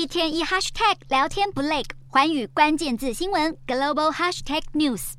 一天一 hashtag 聊天不累，环宇关键字新闻 global hashtag news。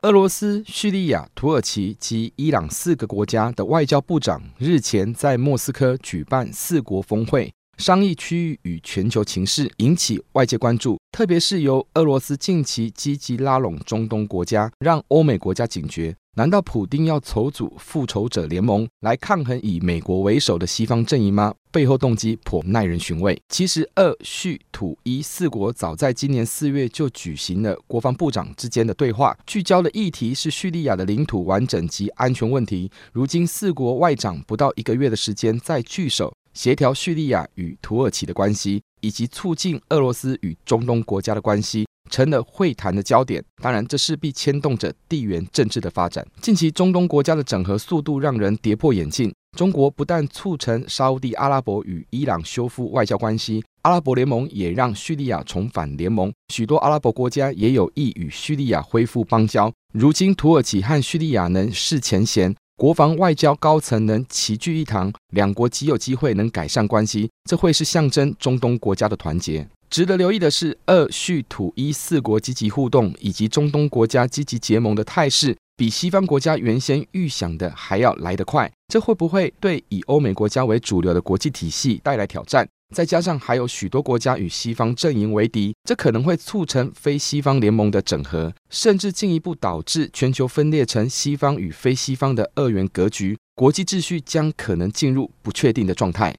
俄罗斯、叙利亚、土耳其及伊朗四个国家的外交部长日前在莫斯科举办四国峰会，商议区域与全球情势，引起外界关注。特别是由俄罗斯近期积极拉拢中东国家，让欧美国家警觉。难道普丁要筹组复仇者联盟来抗衡以美国为首的西方阵营吗？背后动机颇耐人寻味。其实，俄、叙、土、伊四国早在今年四月就举行了国防部长之间的对话，聚焦的议题是叙利亚的领土完整及安全问题。如今，四国外长不到一个月的时间，再聚首协调叙利亚与土耳其的关系，以及促进俄罗斯与中东国家的关系。成了会谈的焦点，当然这势必牵动着地缘政治的发展。近期中东国家的整合速度让人跌破眼镜。中国不但促成沙乌地阿拉伯与伊朗修复外交关系，阿拉伯联盟也让叙利亚重返联盟，许多阿拉伯国家也有意与叙利亚恢复邦交。如今土耳其和叙利亚能释前嫌，国防外交高层能齐聚一堂，两国极有机会能改善关系，这会是象征中东国家的团结。值得留意的是，二、叙、土、伊四国积极互动以及中东国家积极结盟的态势，比西方国家原先预想的还要来得快。这会不会对以欧美国家为主流的国际体系带来挑战？再加上还有许多国家与西方阵营为敌，这可能会促成非西方联盟的整合，甚至进一步导致全球分裂成西方与非西方的二元格局，国际秩序将可能进入不确定的状态。